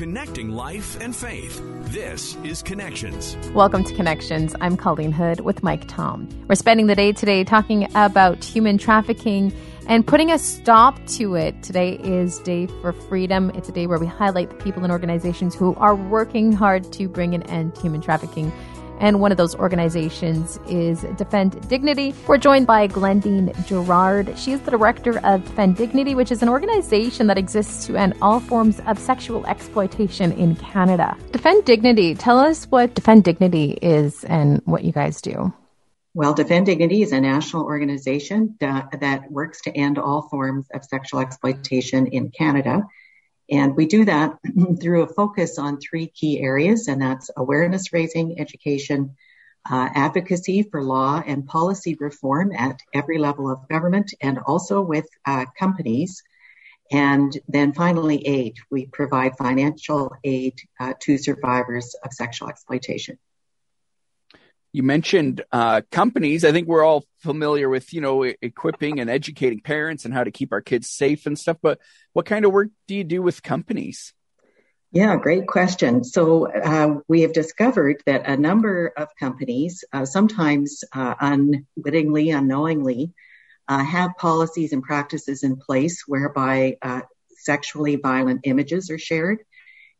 Connecting life and faith. This is Connections. Welcome to Connections. I'm Colleen Hood with Mike Tom. We're spending the day today talking about human trafficking and putting a stop to it. Today is Day for Freedom. It's a day where we highlight the people and organizations who are working hard to bring an end to human trafficking and one of those organizations is Defend Dignity. We're joined by Glendyne Gerrard. She is the director of Defend Dignity, which is an organization that exists to end all forms of sexual exploitation in Canada. Defend Dignity, tell us what Defend Dignity is and what you guys do. Well, Defend Dignity is a national organization that, that works to end all forms of sexual exploitation in Canada. And we do that through a focus on three key areas, and that's awareness raising, education, uh, advocacy for law and policy reform at every level of government and also with uh, companies. And then finally, aid. We provide financial aid uh, to survivors of sexual exploitation you mentioned uh, companies. I think we're all familiar with, you know, equipping and educating parents and how to keep our kids safe and stuff. But what kind of work do you do with companies? Yeah, great question. So uh, we have discovered that a number of companies, uh, sometimes uh, unwittingly, unknowingly, uh, have policies and practices in place whereby uh, sexually violent images are shared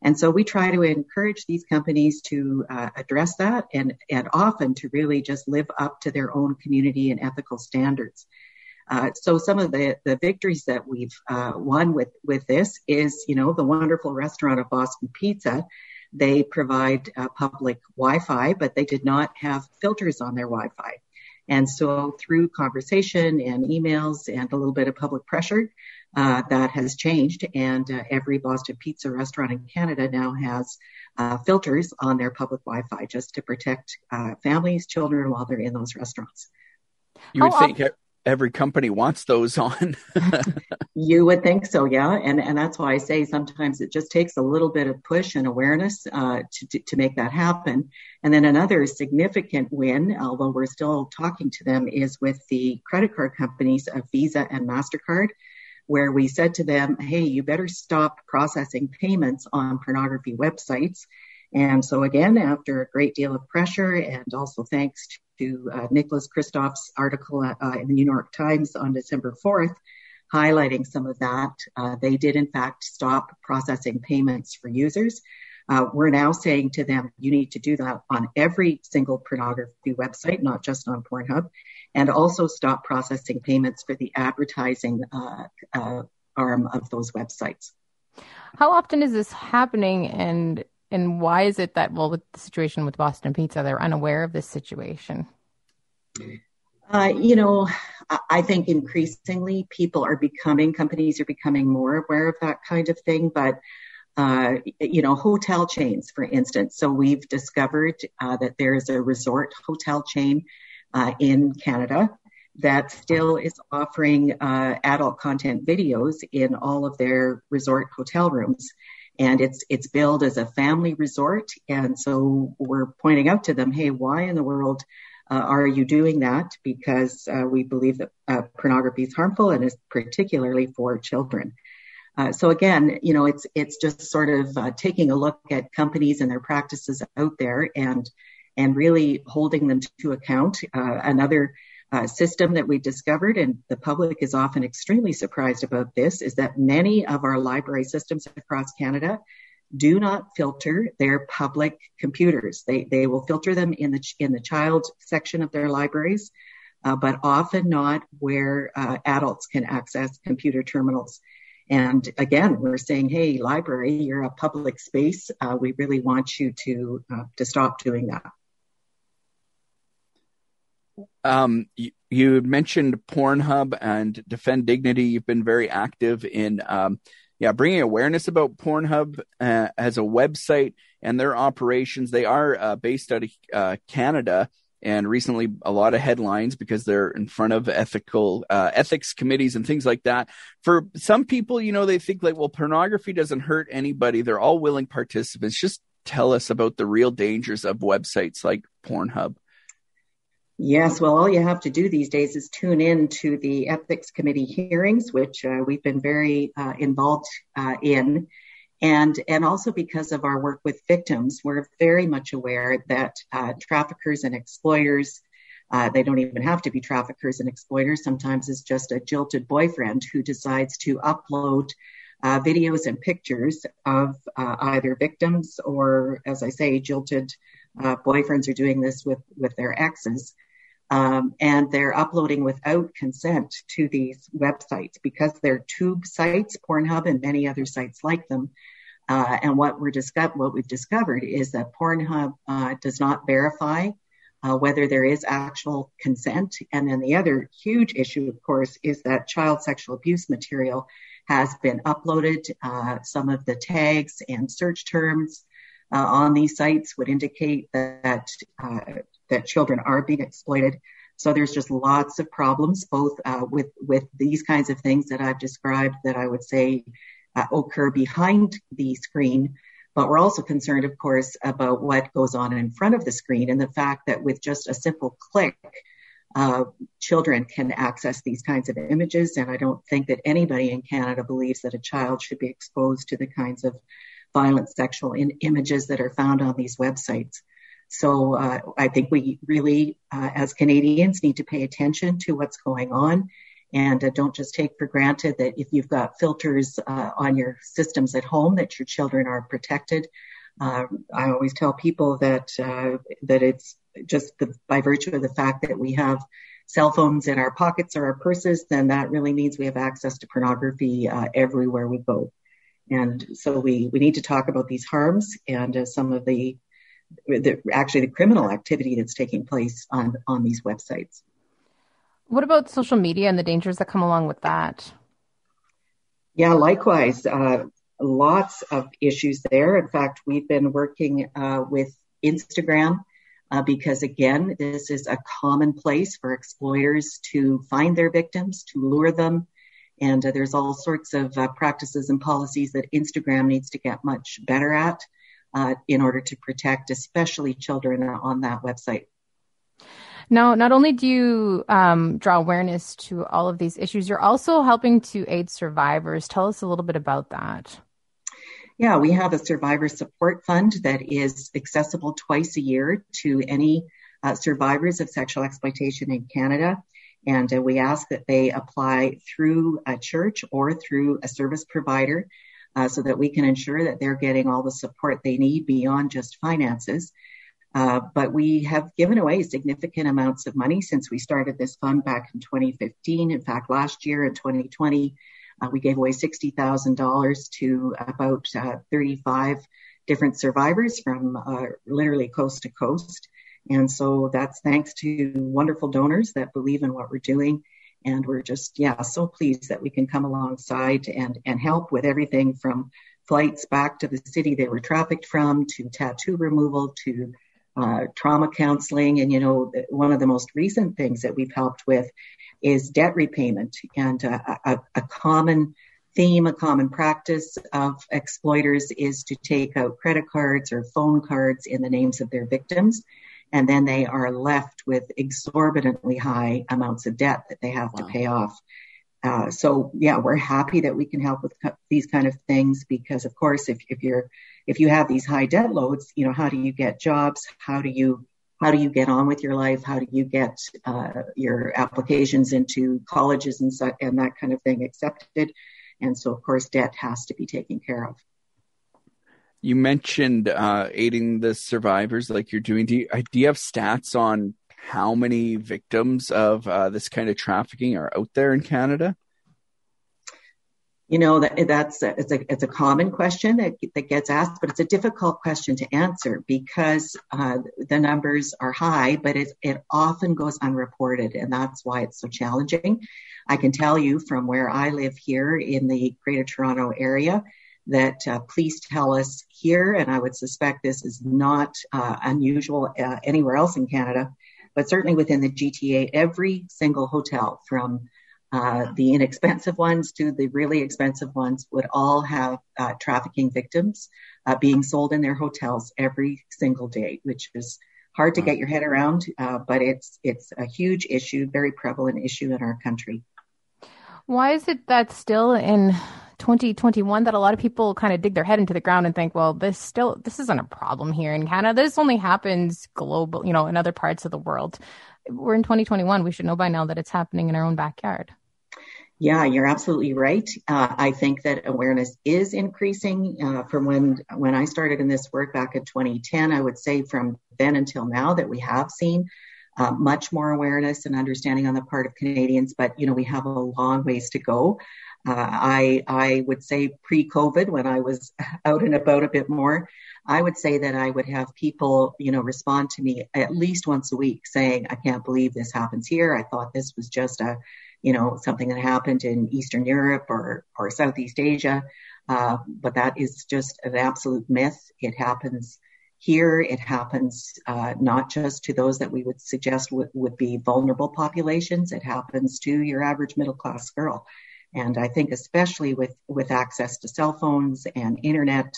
and so we try to encourage these companies to uh, address that and, and often to really just live up to their own community and ethical standards. Uh, so some of the, the victories that we've uh, won with, with this is, you know, the wonderful restaurant of Boston Pizza. They provide uh, public Wi-Fi, but they did not have filters on their Wi-Fi. And so through conversation and emails and a little bit of public pressure, uh, that has changed, and uh, every Boston Pizza restaurant in Canada now has uh, filters on their public Wi-Fi just to protect uh, families, children while they're in those restaurants. You would think every company wants those on. you would think so, yeah, and and that's why I say sometimes it just takes a little bit of push and awareness uh, to, to to make that happen. And then another significant win, although we're still talking to them, is with the credit card companies of Visa and Mastercard where we said to them, hey, you better stop processing payments on pornography websites. And so again, after a great deal of pressure and also thanks to uh, Nicholas Kristof's article uh, in the New York Times on December 4th, highlighting some of that, uh, they did in fact stop processing payments for users. Uh, we're now saying to them, you need to do that on every single pornography website, not just on Pornhub and also stop processing payments for the advertising uh, uh, arm of those websites. How often is this happening, and and why is it that well, with the situation with Boston Pizza, they're unaware of this situation? Uh, you know, I think increasingly people are becoming, companies are becoming more aware of that kind of thing. But, uh, you know, hotel chains, for instance. So we've discovered uh, that there's a resort hotel chain uh, in Canada that still is offering uh, adult content videos in all of their resort hotel rooms. And it's it's billed as a family resort, and so we're pointing out to them, hey, why in the world uh, are you doing that? Because we believe that pornography is harmful and is particularly for children. Uh, so again, you know, it's it's just sort of uh, taking a look at companies and their practices out there and and really holding them to account. Uh, another uh, system that we discovered, and the public is often extremely surprised about this, is that many of our library systems across Canada do not filter their public computers. They they will filter them in the in the child section of their libraries, uh, but often not where adults can access computer terminals. And again, we're saying, hey, library, you're a public space. Uh, we really want you to uh, to stop doing that. Um, you, you, mentioned Pornhub and Defend Dignity. You've been very active in, um, yeah, bringing awareness about Pornhub uh, as a website and their operations. They are uh, based out of uh, Canada, and recently a lot of headlines because they're in front of ethical uh, ethics committees and things like that. For some people, you know, they think like, well, pornography doesn't hurt anybody. They're all willing participants. Just tell us about the real dangers of websites like Pornhub. Yes, well, all you have to do these days is tune in to the ethics committee hearings, which uh, we've been very uh, involved uh, in. And, and also because of our work with victims, we're very much aware that uh, traffickers and exploiters, uh, they don't even have to be traffickers and exploiters. Sometimes it's just a jilted boyfriend who decides to upload uh, videos and pictures of uh, either victims or, as I say, jilted uh, boyfriends are doing this with, with their exes. Um, and they're uploading without consent to these websites because they're tube sites, Pornhub and many other sites like them. Uh, and what we've discovered is that Pornhub uh, does not verify uh, whether there is actual consent. And then the other huge issue, of course, is that child sexual abuse material has been uploaded. Some of the tags and search terms on these sites would indicate that that children are being exploited. So there's just lots of problems, both uh, with with these kinds of things that I've described, that I would say uh, occur behind the screen. But we're also concerned, of course, about what goes on in front of the screen and the fact that with just a simple click, uh, children can access these kinds of images. And I don't think that anybody in Canada believes that a child should be exposed to the kinds of violent sexual in- images that are found on these websites. So uh, I think we really, uh, as Canadians, need to pay attention to what's going on and uh, don't just take for granted that if you've got filters uh, on your systems at home that your children are protected. Uh, I always tell people that uh, that it's just the, by virtue of the fact that we have cell phones in our pockets or our purses, then that really means we have access to pornography everywhere we go. And so we, we need to talk about these harms and uh, some of the, the, actually the criminal activity that's taking place on, on these websites. What about social media and the dangers that come along with that? Yeah, likewise, uh, lots of issues there. In fact, we've been working uh, with Instagram uh, because, again, this is a common place for exploiters to find their victims, to lure them, and uh, there's all sorts of uh, practices and policies that Instagram needs to get much better at in order to protect, especially children on that website. Now, not only do you um, draw awareness to all of these issues, you're also helping to aid survivors. Tell us a little bit about that. Yeah, we have a survivor support fund that is accessible twice a year to any uh, survivors of sexual exploitation in Canada. And uh, we ask that they apply through a church or through a service provider uh, so that we can ensure that they're getting all the support they need beyond just finances. Uh, but we have given away significant amounts of money since we started this fund back in 2015. In fact, last year in 2020, uh, we gave away $60,000 to about uh, 35 different survivors from uh, literally coast to coast. And so that's thanks to wonderful donors that believe in what we're doing. And we're just, yeah, so pleased that we can come alongside and, and help with everything from flights back to the city they were trafficked from to tattoo removal to uh, trauma counseling. And, you know, one of the most recent things that we've helped with is debt repayment. And uh, a, a common theme, a common practice of exploiters is to take out credit cards or phone cards in the names of their victims and then they are left with exorbitantly high amounts of debt that they have wow. to pay off. Uh, so yeah, we're happy that we can help with these kind of things because, of course, if, if you're if you have these high debt loads, you know how do you get jobs? How do you how do you get on with your life? How do you get uh, your applications into colleges and, so, and that kind of thing accepted? And so, of course, debt has to be taken care of. You mentioned uh, aiding the survivors like you're doing. Do you, uh, do you have stats on how many victims of uh, this kind of trafficking are out there in Canada? You know that that's a, it's a it's a common question that that gets asked, but it's a difficult question to answer because uh, the numbers are high, but it it often goes unreported, and that's why it's so challenging. I can tell you from where I live here in the Greater Toronto area that uh, please tell us here, and I would suspect this is not uh, unusual uh, anywhere else in Canada, but certainly within the GTA, every single hotel from uh, the inexpensive ones to the really expensive ones would all have uh, trafficking victims uh, being sold in their hotels every single day, which is hard to get your head around, but it's it's a huge issue, very prevalent issue in our country. Why is it that still in 2021 that a lot of people kind of dig their head into the ground and think, well, this still this isn't a problem here in Canada. This only happens global, you know, in other parts of the world. We're in 2021. We should know by now that it's happening in our own backyard. Yeah, you're absolutely right. Uh, I think that awareness is increasing uh, from when when I started in this work back in 2010. I would say from then until now that we have seen uh, much more awareness and understanding on the part of Canadians, but you know we have a long ways to go. Uh, I I would say pre-COVID when I was out and about a bit more, I would say that I would have people you know respond to me at least once a week saying I can't believe this happens here. I thought this was just a you know, something that happened in Eastern Europe or, or Southeast Asia. Uh, but that is just an absolute myth. It happens here. It happens uh, not just to those that we would suggest would, would be vulnerable populations. It happens to your average middle class girl. And I think especially with, with access to cell phones and internet,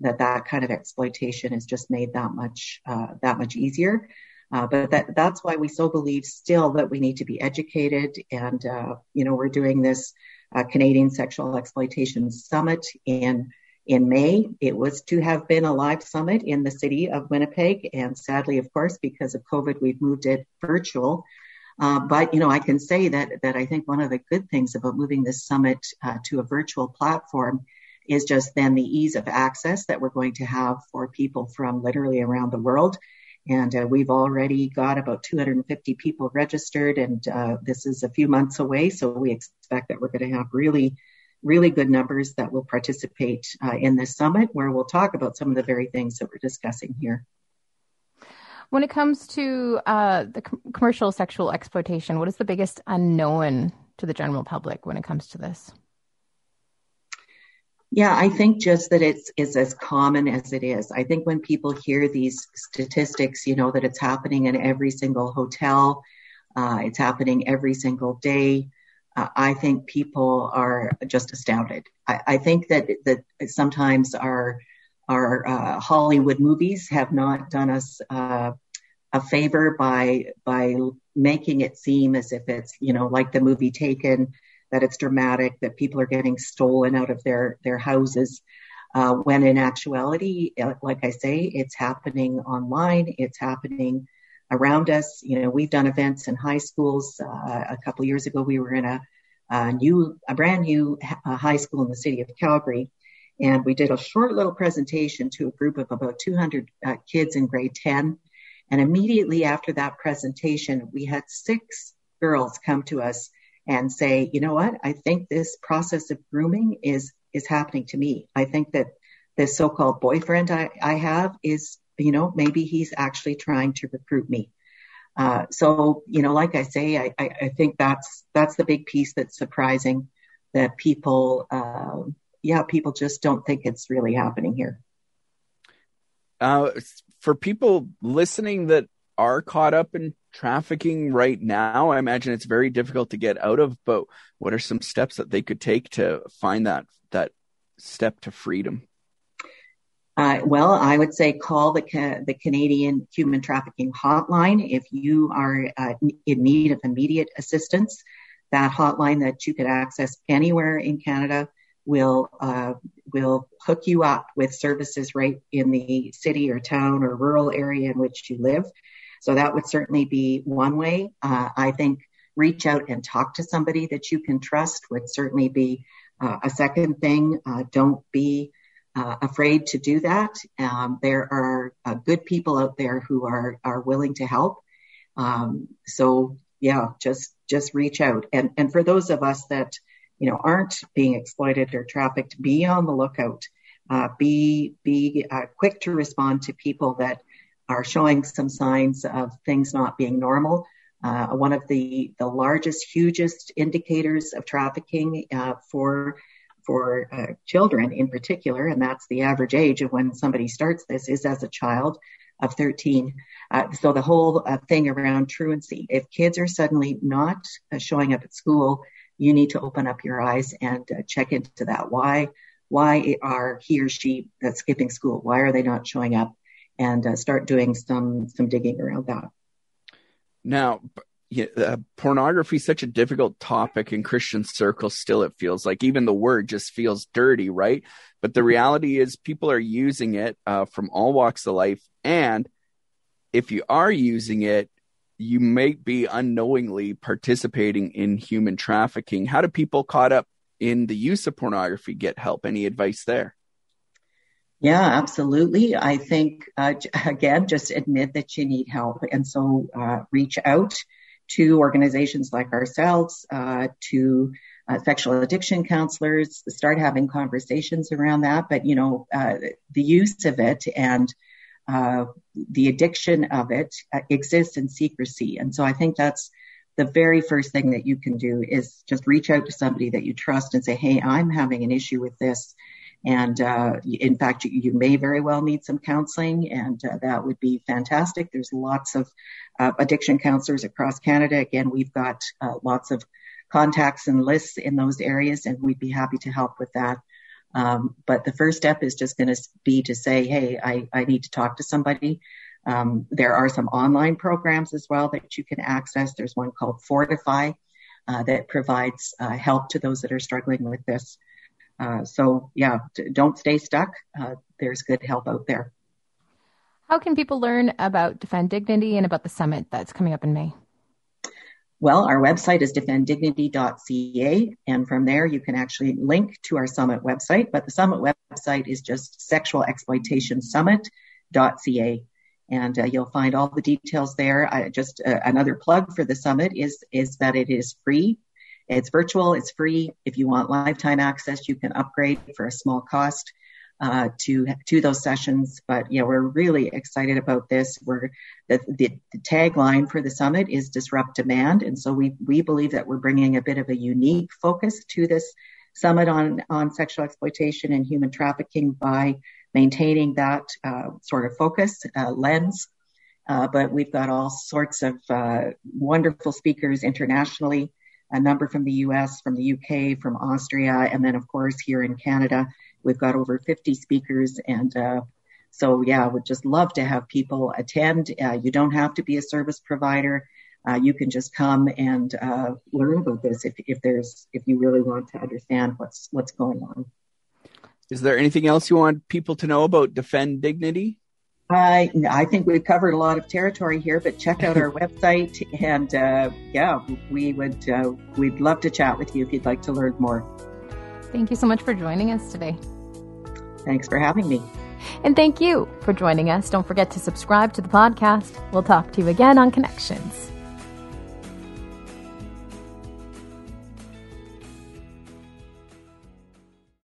that that kind of exploitation is just made that much, uh, that much easier. Uh, but that, that's why we so believe still that we need to be educated. And, uh, you know, we're doing this uh, Canadian Sexual Exploitation Summit in, in May. It was to have been a live summit in the city of Winnipeg. And sadly, of course, because of COVID, we've moved it virtual. Uh, but you know, I can say that that I think one of the good things about moving this summit uh, to a virtual platform is just then the ease of access that we're going to have for people from literally around the world. And uh, we've already got about 250 people registered, and uh, this is a few months away. So we expect that we're going to have really, really good numbers that will participate uh, in this summit, where we'll talk about some of the very things that we're discussing here. When it comes to uh, the com- commercial sexual exploitation, what is the biggest unknown to the general public when it comes to this? Yeah, I think just that it's is as common as it is. I think when people hear these statistics, you know that it's happening in every single hotel, uh, it's happening every single day. Uh, I think people are just astounded. I, I think that that sometimes our our uh, Hollywood movies have not done us uh, a favor by by making it seem as if it's you know like the movie Taken that it's dramatic, that people are getting stolen out of their, their houses. Uh, when in actuality, uh, like I say, it's happening online, it's happening around us. You know, we've done events in high schools. Uh, a couple years ago, we were in a, a new, a brand new uh, high school in the city of Calgary, and we did a short little presentation to a group of about 200 uh, kids in grade 10. And immediately after that presentation, we had six girls come to us and say, you know what? I think this process of grooming is, is happening to me. I think that this so-called boyfriend I, I have is, you know, maybe he's actually trying to recruit me. Uh, so, you know, like I say, I, I, I, think that's, that's the big piece that's surprising that people, uh, yeah, people just don't think it's really happening here. Uh, for people listening that are caught up in trafficking right now, I imagine it's very difficult to get out of. But what are some steps that they could take to find that that step to freedom? Uh, well, I would say call the the Canadian Human Trafficking Hotline if you are uh, in need of immediate assistance. That hotline that you could access anywhere in Canada will uh, will hook you up with services right in the city or town or rural area in which you live. So that would certainly be one way. Uh, I think reach out and talk to somebody that you can trust would certainly be uh, a second thing. Uh, don't be uh, afraid to do that. Um, there are uh, good people out there who are are willing to help. Um, so yeah, just just reach out. And and for those of us that you know aren't being exploited or trafficked, be on the lookout. Uh, be be quick to respond to people that are showing some signs of things not being normal. Uh, one of the, the largest, hugest indicators of trafficking uh, for for uh, children in particular, and that's the average age of when somebody starts this, is as a child of 13. Uh, so the whole uh, thing around truancy. If kids are suddenly not uh, showing up at school, you need to open up your eyes and check into that. Why? Why are he or she that's skipping school? Why are they not showing up? and uh, start doing some some digging around that. Now, uh, pornography is such a difficult topic in Christian circles. Still, it feels like even the word just feels dirty, right? But the reality is, people are using it uh, from all walks of life, and if you are using it, you may be unknowingly participating in human trafficking. How do people caught up in the use of pornography get help? Any advice there? Yeah, absolutely. I think, uh, again, just admit that you need help. And so uh, reach out to organizations like ourselves, uh, to uh, sexual addiction counselors, start having conversations around that. But, you know, uh, the use of it and uh, the addiction of it exists in secrecy. And so I think that's the very first thing that you can do is just reach out to somebody that you trust and say, Hey, I'm having an issue with this. And uh, in fact, you, you, may very well need some counseling, and uh, that would be fantastic. There's lots of uh, addiction counselors across Canada. Again, we've got uh, lots of contacts and lists in those areas, and we'd be happy to help with that. Um, but the first step is just going to be to say, hey, I, I need to talk to somebody. Um, there are some online programs as well that you can access. There's one called Fortify uh, that provides uh, help to those that are struggling with this. Uh, so yeah, don't stay stuck. Uh, there's good help out there. How can people learn about Defend Dignity and about the summit that's coming up in May? Well, our website is defenddignity.ca, and from there you can actually link to our summit website. But the summit website is just sexualexploitationsummit.ca, and uh, you'll find all the details there. I, just uh, another plug for the summit is is that it is free it's virtual, it's free. If you want lifetime access, you can upgrade for a small cost uh, to to those sessions. But yeah, we're really excited about this. We're the, the, the tagline for the summit is disrupt demand, and so we we believe that we're bringing a bit of a unique focus to this summit on on sexual exploitation and human trafficking by maintaining that uh, sort of focus uh, lens. Uh, but we've got all sorts of uh, wonderful speakers internationally a number from the US, from the UK, from Austria, and then of course here in Canada, we've got over 50 speakers. And uh, so, yeah, I would just love to have people attend. Uh, you don't have to be a service provider. Uh, you can just come and uh, learn about this if, if there's if you really want to understand what's what's going on. Is there anything else you want people to know about Defend Dignity? I I think we've covered a lot of territory here, but check out our website and uh, yeah, we would uh, we'd love to chat with you if you'd like to learn more. Thank you so much for joining us today. Thanks for having me. And thank you for joining us. Don't forget to subscribe to the podcast. We'll talk to you again on Connections.